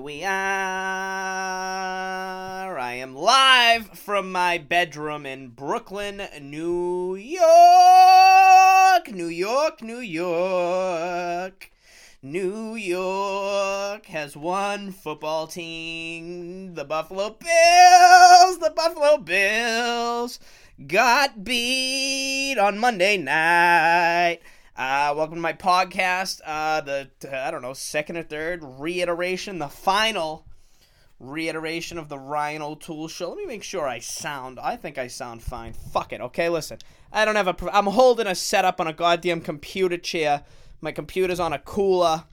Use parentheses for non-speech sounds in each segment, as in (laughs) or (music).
we are. I am live from my bedroom in Brooklyn, New York. New York, New York. New York has one football team. The Buffalo Bills. The Buffalo Bills got beat on Monday night. Uh, welcome to my podcast. Uh, the I don't know second or third reiteration, the final reiteration of the Ryan O'Toole show. Let me make sure I sound. I think I sound fine. Fuck it. Okay, listen. I don't have a. I'm holding a setup on a goddamn computer chair. My computer's on a cooler.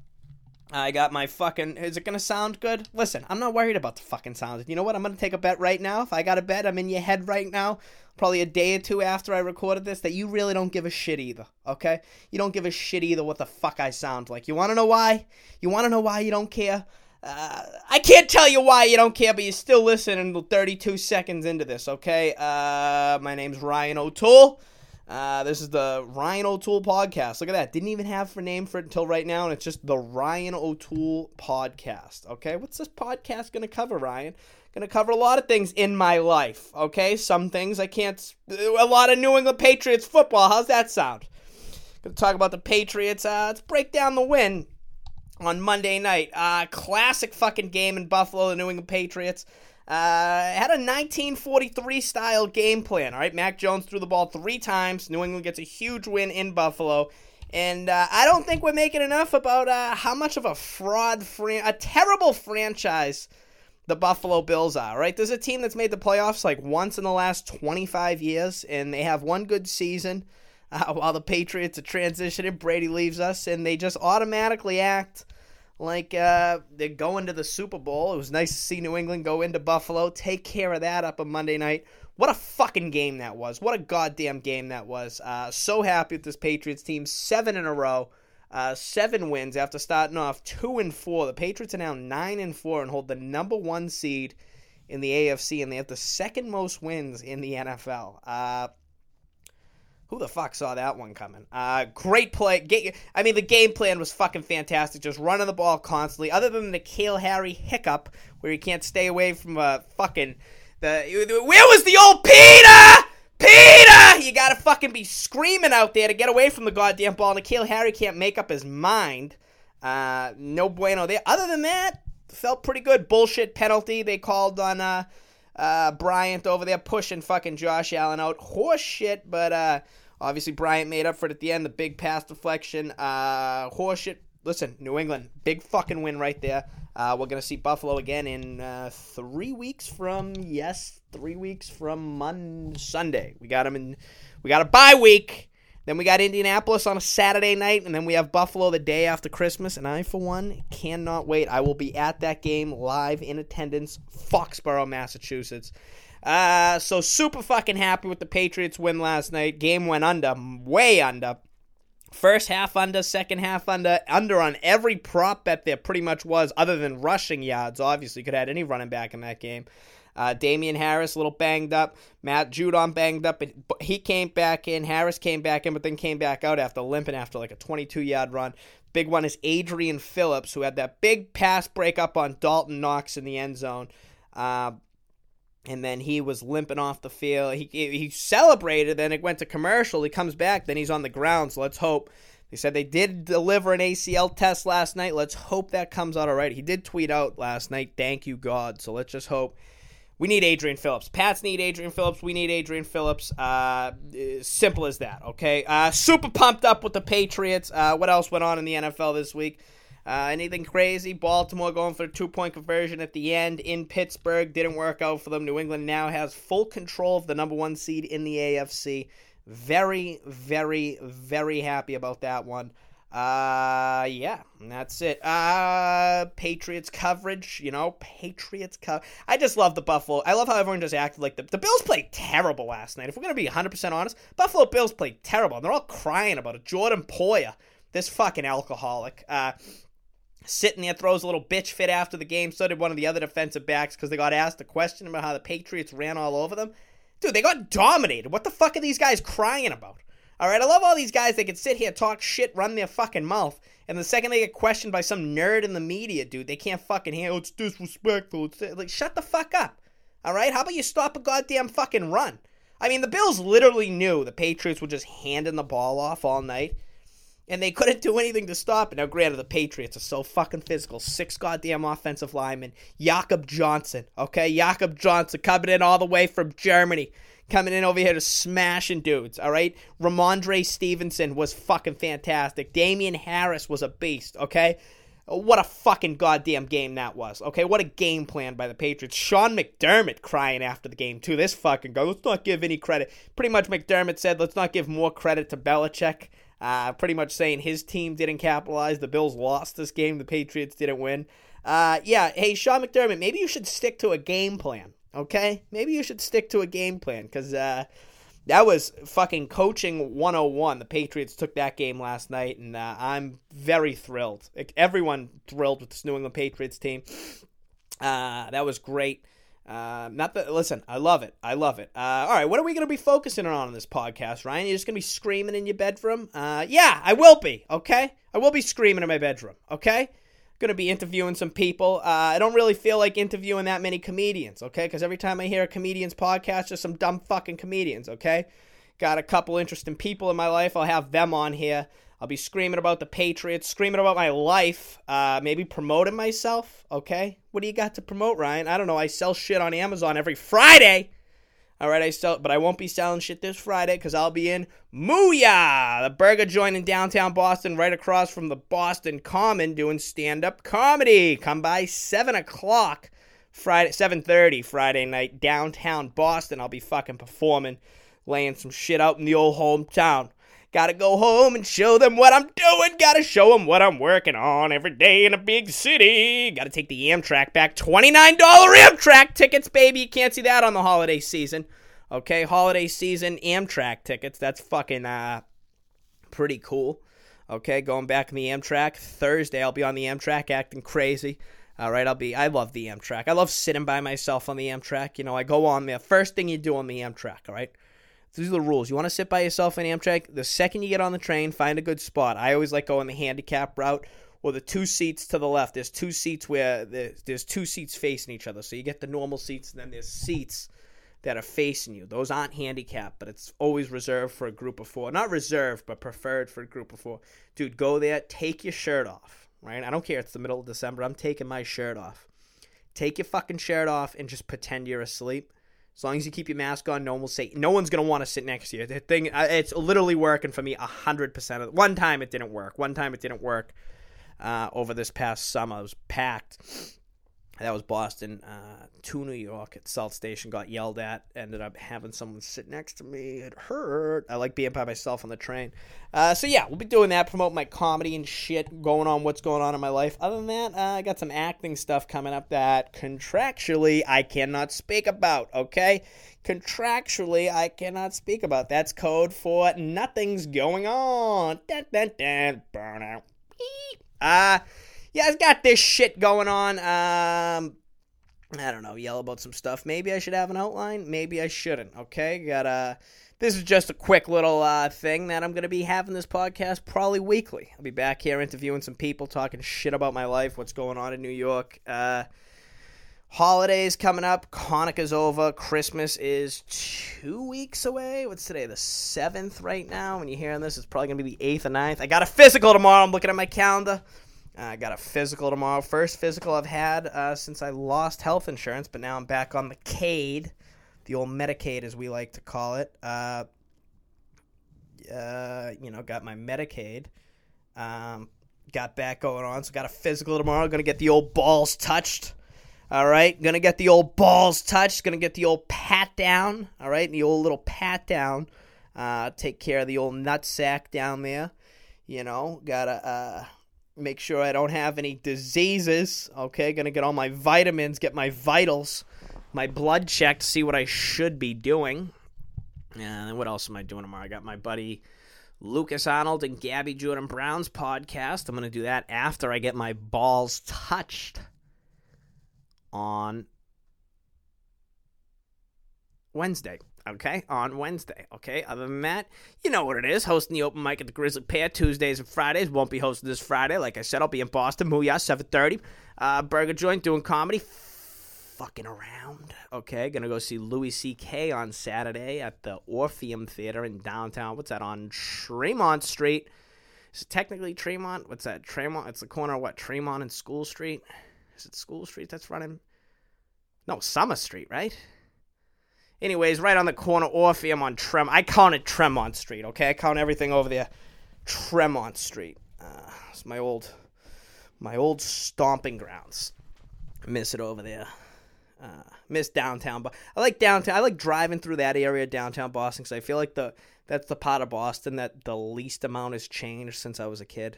I got my fucking. Is it gonna sound good? Listen, I'm not worried about the fucking sound. You know what? I'm gonna take a bet right now. If I got a bet, I'm in your head right now probably a day or two after I recorded this that you really don't give a shit either, okay? You don't give a shit either what the fuck I sound like. You want to know why? You want to know why you don't care? Uh, I can't tell you why you don't care, but you still listen 32 seconds into this, okay? Uh, my name's Ryan O'Toole. Uh, this is the Ryan O'Toole podcast. Look at that. Didn't even have a name for it until right now, and it's just the Ryan O'Toole podcast. Okay, what's this podcast going to cover, Ryan? Going to cover a lot of things in my life, okay? Some things I can't. A lot of New England Patriots football. How's that sound? Going to talk about the Patriots. Uh, let's break down the win on Monday night. Uh, classic fucking game in Buffalo, the New England Patriots. Uh, had a 1943 style game plan. All right, Mac Jones threw the ball three times. New England gets a huge win in Buffalo. And uh, I don't think we're making enough about uh, how much of a fraud, fran- a terrible franchise the Buffalo Bills are, right? There's a team that's made the playoffs like once in the last 25 years, and they have one good season uh, (laughs) while the Patriots are transitioning. Brady leaves us, and they just automatically act like uh, they're going to the Super Bowl. It was nice to see New England go into Buffalo, take care of that up on Monday night. What a fucking game that was. What a goddamn game that was. Uh, so happy with this Patriots team. Seven in a row. Uh, seven wins after starting off two and four. The Patriots are now nine and four and hold the number one seed in the AFC, and they have the second most wins in the NFL. Uh, who the fuck saw that one coming? Uh, great play. I mean, the game plan was fucking fantastic. Just running the ball constantly. Other than the N'Keal Harry hiccup, where he can't stay away from a fucking the. Where was the old Peter? Peter! You gotta fucking be screaming out there to get away from the goddamn ball. N'Keal Harry can't make up his mind. Uh, no bueno there. Other than that, felt pretty good. Bullshit penalty they called on uh, uh, Bryant over there, pushing fucking Josh Allen out. Horse shit, but uh, obviously Bryant made up for it at the end. The big pass deflection. Uh, horse shit. Listen, New England, big fucking win right there. Uh, we're to see Buffalo again in uh, three weeks from, yes, three weeks from Monday, Sunday. We got them in, we got a bye week. Then we got Indianapolis on a Saturday night, and then we have Buffalo the day after Christmas. And I, for one, cannot wait. I will be at that game live in attendance, Foxborough, Massachusetts. Uh, so super fucking happy with the Patriots win last night. Game went under, way under. First half under, second half under, under on every prop bet there pretty much was, other than rushing yards. Obviously, could have had any running back in that game. Uh, Damien Harris, a little banged up. Matt Judon banged up. But he came back in. Harris came back in, but then came back out after limping after like a 22 yard run. Big one is Adrian Phillips, who had that big pass break up on Dawson Knox in the end zone. Uh, and then he was limping off the field. He he celebrated, then it went to commercial. He comes back, then he's on the ground. So let's hope. They said they did deliver an ACL test last night. Let's hope that comes out all right. He did tweet out last night, "Thank you God." So let's just hope. We need Adrian Phillips. Pats need Adrian Phillips. We need Adrian Phillips. Uh, simple as that. Okay. Uh, super pumped up with the Patriots. Uh, what else went on in the NFL this week? Uh, anything crazy? Baltimore going for a two point conversion at the end in Pittsburgh. Didn't work out for them. New England now has full control of the number one seed in the AFC. Very, very, very happy about that one. Uh, yeah, that's it. Uh, Patriots coverage, you know, Patriots. I just love the Buffalo. I love how everyone just acted like the, the Bills played terrible last night. If we're to be 100% honest, Buffalo Bills played terrible. And they're all crying about it. Jordan Poyer, this fucking alcoholic. Uh, sitting there, throws a little bitch fit after the game. So did one of the other defensive backs because they got asked a question about how the Patriots ran all over them. Dude, they got dominated. What the fuck are these guys crying about? All right, I love all these guys. They can sit here, talk shit, run their fucking mouth, and the second they get questioned by some nerd in the media, dude, they can't fucking hear. Oh, it's disrespectful. It's like shut the fuck up. All right, how about you stop a goddamn fucking run? I mean, the Bills literally knew the Patriots were just handing the ball off all night, and they couldn't do anything to stop it. Now, granted, the Patriots are so fucking physical. Six goddamn offensive linemen. Jakob Johnson, okay? Jakob Johnson coming in all the way from Germany coming in over here to smashing dudes, all right? Rhamondre Stevenson was fucking fantastic. Damien Harris was a beast, okay? What a fucking goddamn game that was, okay? What a game plan by the Patriots. Sean McDermott crying after the game, too. This fucking guy, let's not give any credit. Pretty much McDermott said, let's not give more credit to Belichick. Uh, pretty much saying his team didn't capitalize. The Bills lost this game. The Patriots didn't win. Uh, yeah, hey, Sean McDermott, maybe you should stick to a game plan. Okay? Maybe you should stick to a game plan because uh, that was fucking coaching 101. The Patriots took that game last night, and uh, I'm very thrilled. Everyone thrilled with this New England Patriots team. Uh, that was great. Uh, not that. Listen, I love it. I love it. Uh, all right, what are we going to be focusing on in this podcast, Ryan? You're just going to be screaming in your bedroom? Uh, yeah, I will be. Okay, I will be screaming in my bedroom. Okay, going to be interviewing some people. Uh, I don't really feel like interviewing that many comedians, okay? Because every time I hear a comedian's podcast, just some dumb fucking comedians, okay? Got a couple interesting people in my life. I'll have them on here. I'll be screaming about the Patriots, screaming about my life, uh, maybe promoting myself, okay? What do you got to promote, Ryan? I don't know. I sell shit on Amazon every Friday. All right, I sell, but I won't be selling shit this Friday because I'll be in Mooyah, the burger joint in downtown Boston, right across from the Boston Common, doing stand-up comedy. Come by seven o'clock Friday, seven thirty Friday night, downtown Boston. I'll be fucking performing, laying some shit out in the old hometown. Gotta go home and show them what I'm doing. Gotta show them what I'm working on every day in a big city. Gotta take the Amtrak back. $29 Amtrak tickets, baby. You can't see that on the holiday season. Okay, holiday season Amtrak tickets. That's fucking uh pretty cool. Okay, going back in the Amtrak. Thursday I'll be on the Amtrak acting crazy. All right, I'll be. I love the Amtrak. I love sitting by myself on the Amtrak. You know, I go on there. First thing you do on the Amtrak, all right? These are the rules. You want to sit by yourself in Amtrak. The second you get on the train, find a good spot. I always like going the handicap route or the two seats to the left. There's two seats where there's two seats facing each other. So you get the normal seats, and then there's seats that are facing you. Those aren't handicapped, but it's always reserved for a group of four. Not reserved, but preferred for a group of four. Dude, go there, take your shirt off, right? I don't care. It's the middle of December. I'm taking my shirt off. Take your fucking shirt off and just pretend you're asleep. As long as you keep your mask on, no one will say. No one's gonna want to sit next to you. The thing, it's literally working for me hundred percent of. One time it didn't work. One time it didn't work. Uh, over this past summer, it was packed that was Boston uh, to New York at South Station. Got yelled at. Ended up having someone sit next to me. It hurt. I like being by myself on the train. Uh, so yeah, we'll be doing that. Promote my comedy and shit. Going on what's going on in my life. Other than that, uh, I got some acting stuff coming up that contractually I cannot speak about. Okay, contractually I cannot speak about. That's code for nothing's going on. Dun, dun, dun. Burnout. Ah. Uh, yeah, I've got this shit going on. Um, I don't know, yell about some stuff. Maybe I should have an outline. Maybe I shouldn't. Okay, got a. This is just a quick little uh, thing that I'm going to be having this podcast probably weekly. I'll be back here interviewing some people, talking shit about my life, what's going on in New York. Uh, holidays coming up. Hanukkah's over. Christmas is two weeks away. What's today? The seventh right now. When you're hearing this, it's probably gonna be the eighth or ninth. I got a physical tomorrow. I'm looking at my calendar. I got a physical tomorrow. First physical I've had uh, since I lost health insurance, but now I'm back on the CAID, the old Medicaid as we like to call it. Uh, uh, you know, got my Medicaid. Um, got back going on, so got a physical tomorrow. Gonna get the old balls touched. All right, gonna get the old balls touched. Gonna get the old pat down. All right, the old little pat down. Uh, take care of the old nut sack down there. You know, gotta uh, make sure I don't have any diseases. Okay, gonna get all my vitamins, get my vitals, my blood checked, see what I should be doing. And what else am I doing tomorrow? I got my buddy Lucas Arnold and Gabby Jordan Brown's podcast. I'm gonna do that after I get my balls touched on Wednesday. Okay, on Wednesday, okay? Other than that, you know what it is. Hosting the open mic at the Grisly Pear Tuesdays and Fridays. Won't be hosting this Friday. Like I said, I'll be in Boston, Mooyah, 7.30. Uh, Burger Joint doing comedy. Fucking around, okay? Gonna go see Louis C.K. on Saturday at the Orpheum Theater in downtown. What's that, on Tremont Street? Is it technically Tremont? What's that, Tremont? It's the corner of what, Tremont and School Street? Is it School Street that's running? No, Summer Street, right? Anyways, right on the corner, Orpheum on Trem. I count it Tremont Street, okay? I count everything over there. Tremont Street. Uh, it's my old, my old stomping grounds. miss it over there. Uh, miss downtown, but I like downtown. I like driving through that area, downtown Boston, because I feel like the that's the part of Boston that the least amount has changed since I was a kid.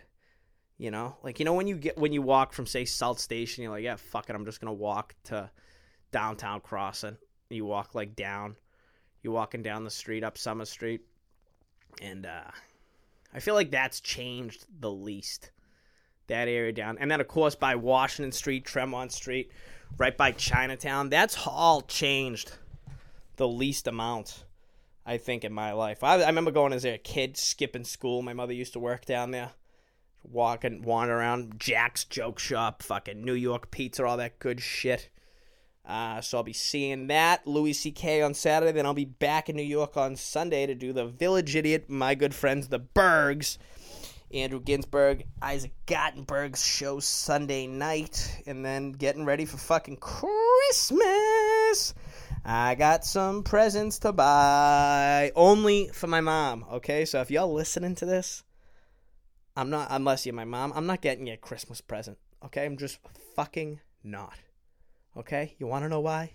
You know, like you know when you get when you walk from say South Station, you're like, yeah, fuck it, I'm just gonna walk to downtown crossing you walk like down, you're walking down the street up Summer Street, and uh, I feel like that's changed the least. That area down, and then of course by Washington Street, Tremont Street, right by Chinatown. That's all changed the least amount. I think in my life. I, I remember going as a kid, skipping school. My mother used to work down there, walking, wandering around Jack's Joke Shop, fucking New York pizza, all that good shit. Uh, so I'll be seeing that Louis C.K. on Saturday. Then I'll be back in New York on Sunday to do the Village Idiot, my good friends, the Bergs. Andrew Ginsberg, Isaac Gottenberg's show Sunday night, and then getting ready for fucking Christmas. I got some presents to buy only for my mom. Okay, so if y'all listening to this, I'm not, unless you're my mom, I'm not getting you a Christmas present. Okay, I'm just fucking not. Okay? You want to know why?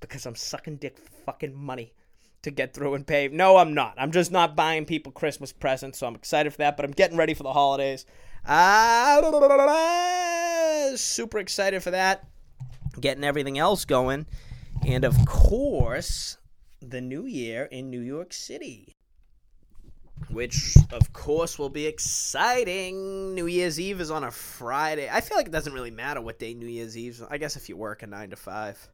Because I'm sucking dick fucking money to get through and pay. No, I'm not. I'm just not buying people Christmas presents, so I'm excited for that, but I'm getting ready for the holidays. Uh, super excited for that. Getting everything else going. And of course, the new year in New York City which of course will be exciting. New Year's Eve is on a Friday. I feel like it doesn't really matter what day New Year's Eve. Is. I guess if you work a nine to five,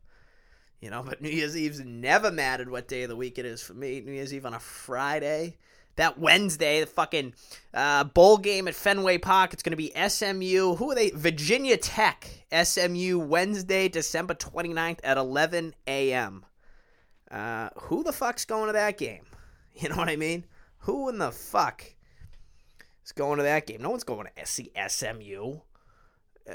you know. (laughs) But New Year's Eve's never mattered what day of the week it is for me. New Year's Eve on a Friday. That Wednesday, the fucking uh, bowl game at Fenway Park. It's going to be SMU. Who are they? Virginia Tech. SMU Wednesday, December 29th at 11 a.m. Uh, who the fuck's going to that game? (laughs) You know what I mean? Who in the fuck is going to that game? No one's going to SC SMU. Uh,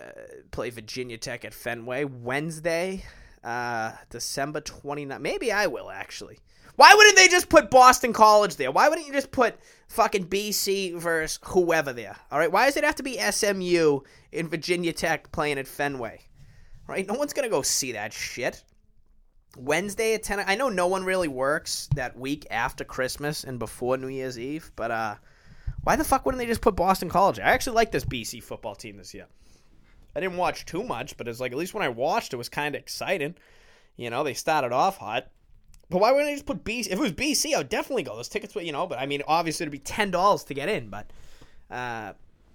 play Virginia Tech at Fenway Wednesday, uh, December 29th. Maybe I will actually. Why wouldn't they just put Boston College there? Why wouldn't you just put fucking BC versus whoever there? All right. Why does it have to be SMU in Virginia Tech playing at Fenway? Right. No one's gonna go see that shit. Wednesday at 10 I know no one really works that week after Christmas and before New Year's Eve, but uh why the fuck wouldn't they just put Boston College? I actually like this BC football team this year. I didn't watch too much, but it's like at least when I watched it was kind of exciting. You know, they started off hot. But why wouldn't they just put BC? If it was BC, I would definitely go. Those tickets, you know, but I mean, obviously it'd be ten dollars to get in. But, uh,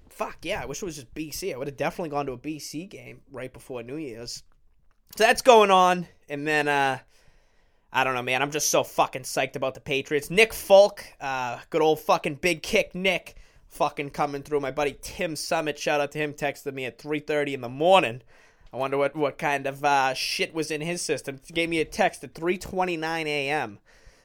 fuck yeah, I wish it was just BC. I would have definitely gone to a BC game right before New Year's. So that's going on. And then, uh, I don't know, man. I'm just so fucking psyched about the Patriots. Nick Folk, uh, good old fucking big kick Nick, fucking coming through. My buddy Tim Summit, shout out to him, texted me at 3.30 in the morning. I wonder what, what kind of uh, shit was in his system. He gave me a text at 3.29 a.m.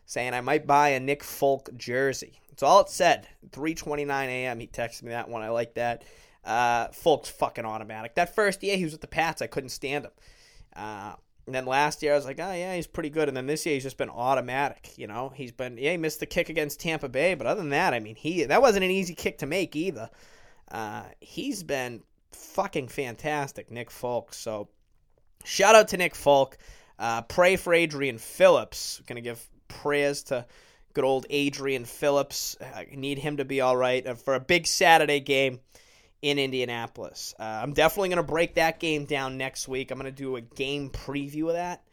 saying I might buy a Nick Folk jersey. That's all it said. 3.29 a.m. He texted me that one. I like that. Uh, Folk's fucking automatic. That first year he was with the Pats, I couldn't stand him. Uh, and then last year I was like, oh yeah, he's pretty good. And then this year he's just been automatic. You know, he's been yeah, he missed the kick against Tampa Bay, but other than that, I mean, he that wasn't an easy kick to make either. Uh, he's been fucking fantastic, Nick Folk. So shout out to Nick Folk. Uh, pray for Adrian Phillips. Gonna give prayers to good old Adrian Phillips. I need him to be all right uh, for a big Saturday game in Indianapolis. Uh, I'm definitely going to break that game down next week. I'm going to do a game preview of that.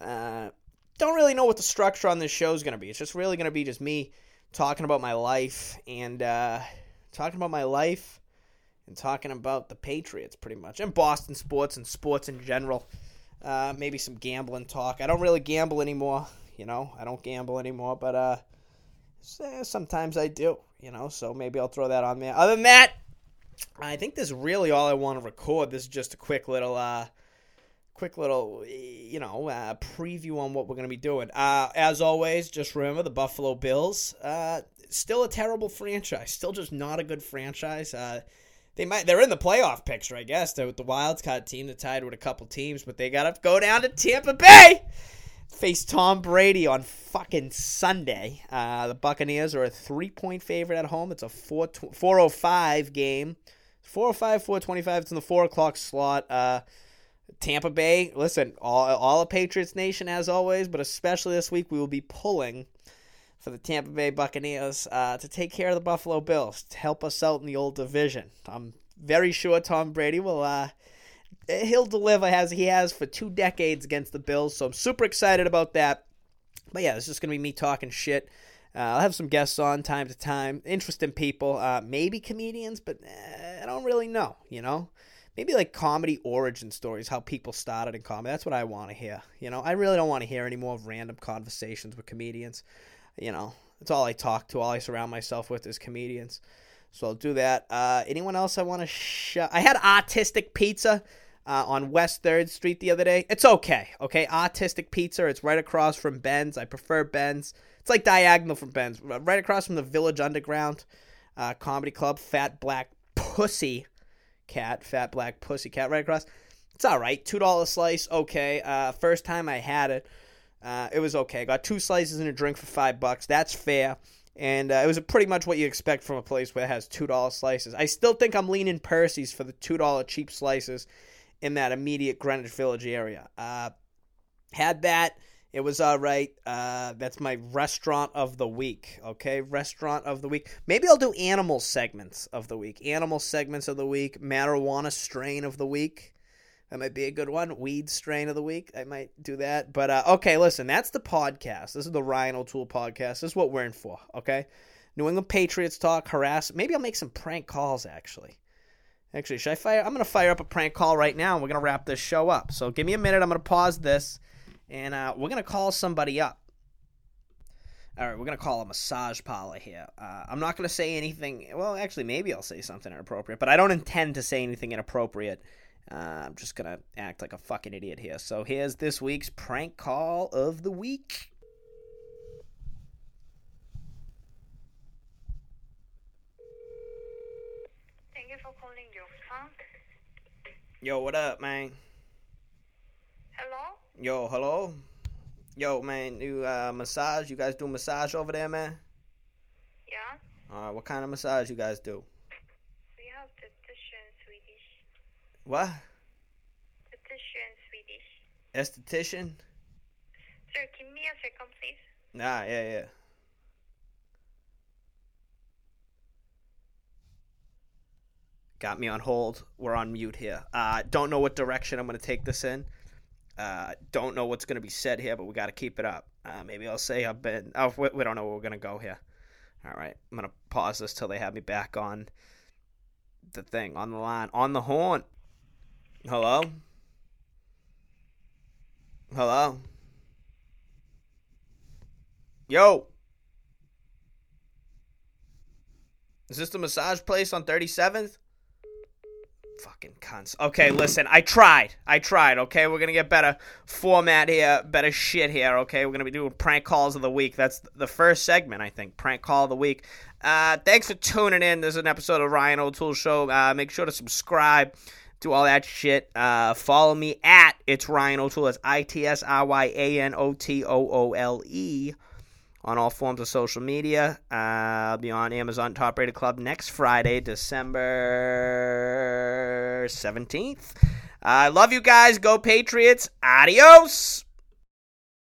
Uh, don't really know what the structure on this show is going to be. It's just really going to be just me talking about my life and uh, talking about my life and talking about the Patriots pretty much and Boston sports and sports in general. Uh, maybe some gambling talk. I don't really gamble anymore. You know, I don't gamble anymore, but uh, sometimes I do. You know, so maybe I'll throw that on there. Other than that, I think this is really all I want to record. This is just a quick little uh quick little, you know, uh, preview on what we're going to be doing. Uh, as always, just remember the Buffalo Bills. Uh, still a terrible franchise. Still just not a good franchise. Uh, they might they're in the playoff picture, I guess. They're with the Wildcard team. They're tied with a couple teams, but they got to go down to Tampa Bay. Face Tom Brady on fucking Sunday. Uh, the Buccaneers are a three point favorite at home. It's a 4 405 game. 405, 425. It's in the 4 o'clock slot. Uh, Tampa Bay, listen, all, all Patriots Nation as always, but especially this week, we will be pulling for the Tampa Bay Buccaneers uh, to take care of the Buffalo Bills to help us out in the old division. I'm very sure Tom Brady will. Uh, he'll deliver as he has for two decades against the Bills, so I'm super excited about that. But yeah, this is gonna be me talking shit. Uh, I'll have some guests on time to time, interesting people, uh, maybe comedians, but eh, I don't really know. You know, maybe like comedy origin stories, how people started in comedy. That's what I want to hear. You know, I really don't want to hear any more of random conversations with comedians. You know, that's all I talk to. All I surround myself with is comedians. So I'll do that. Uh, anyone else I want to show? I had Artistic Pizza uh, on West 3rd Street the other day. It's okay. Okay. Artistic Pizza. It's right across from Ben's. I prefer Ben's. It's like diagonal from Ben's. Right across from the Village Underground uh, Comedy Club. Fat Black Pussy cat, fat black pussy cat, right across. It's all right. Two dollar slice, okay. Uh, first time I had it, uh, it was okay. Got two slices and a drink for five bucks. That's fair. And uh, it was pretty much what you expect from a place where it has two dollar slices. I still think I'm leaning Percy's for the two dollar cheap slices in that immediate Greenwich Village area. Uh, had that. It was all right. Uh, that's my restaurant of the week. Okay, restaurant of the week. Maybe I'll do animal segments of the week. Animal segments of the week. Marijuana strain of the week. That might be a good one. Weed strain of the week. I might do that. But uh, okay, listen. That's the podcast. This is the Ryan O'Toole podcast. This is what we're in for. Okay. New England Patriots talk, harass. Maybe I'll make some prank calls. Actually. Actually, should I fire? I'm gonna fire up a prank call right now, and we're gonna wrap this show up. So give me a minute. I'm gonna pause this and uh, we're gonna call somebody up. All right, we're gonna call a massage parlor here. Uh, I'm not gonna say anything. Well, actually, maybe I'll say something inappropriate, but I don't intend to say anything inappropriate. Uh, I'm just gonna act like a fucking idiot here. So here's this week's prank call of the week. Thank you for calling your funk. Yo, what up, man? Hello? Yo, hello? Yo, man, you uh, massage? You guys do massage over there, man? Yeah? Alright, what kind of massage you guys do? We have esthetician Swedish. What? Esthetician Swedish. Esthetician? Sir, give me a second, please. Nah, yeah, yeah. Got me on hold. We're on mute here. Uh, don't know what direction I'm going to take this in. Uh, don't know what's going to be said here, but we got to keep it up. Uh, maybe I'll say I've been. Oh, we, we don't know where we're going to go here. All right, I'm going to pause this till they have me back on the thing, on the line, on the horn. Hello? Hello? Yo! Is this the massage place on 37th? Fucking cunts. Okay, listen, I tried. I tried, okay? We're gonna get better format here, better shit here, okay? We're gonna be doing prank calls of the week. That's the first segment, I think. Prank call of the week. Uh, thanks for tuning in. This is an episode of Ryan O'Toole Show. Uh, make sure to subscribe, do all that shit. Uh, follow me at It's Ryan O'Toole. It's I T S R Y A N O T O O L E on all forms of social media. Uh, I'll be on Amazon Top Rated Club next Friday, December 17th. I uh, love you guys. Go Patriots. Adios.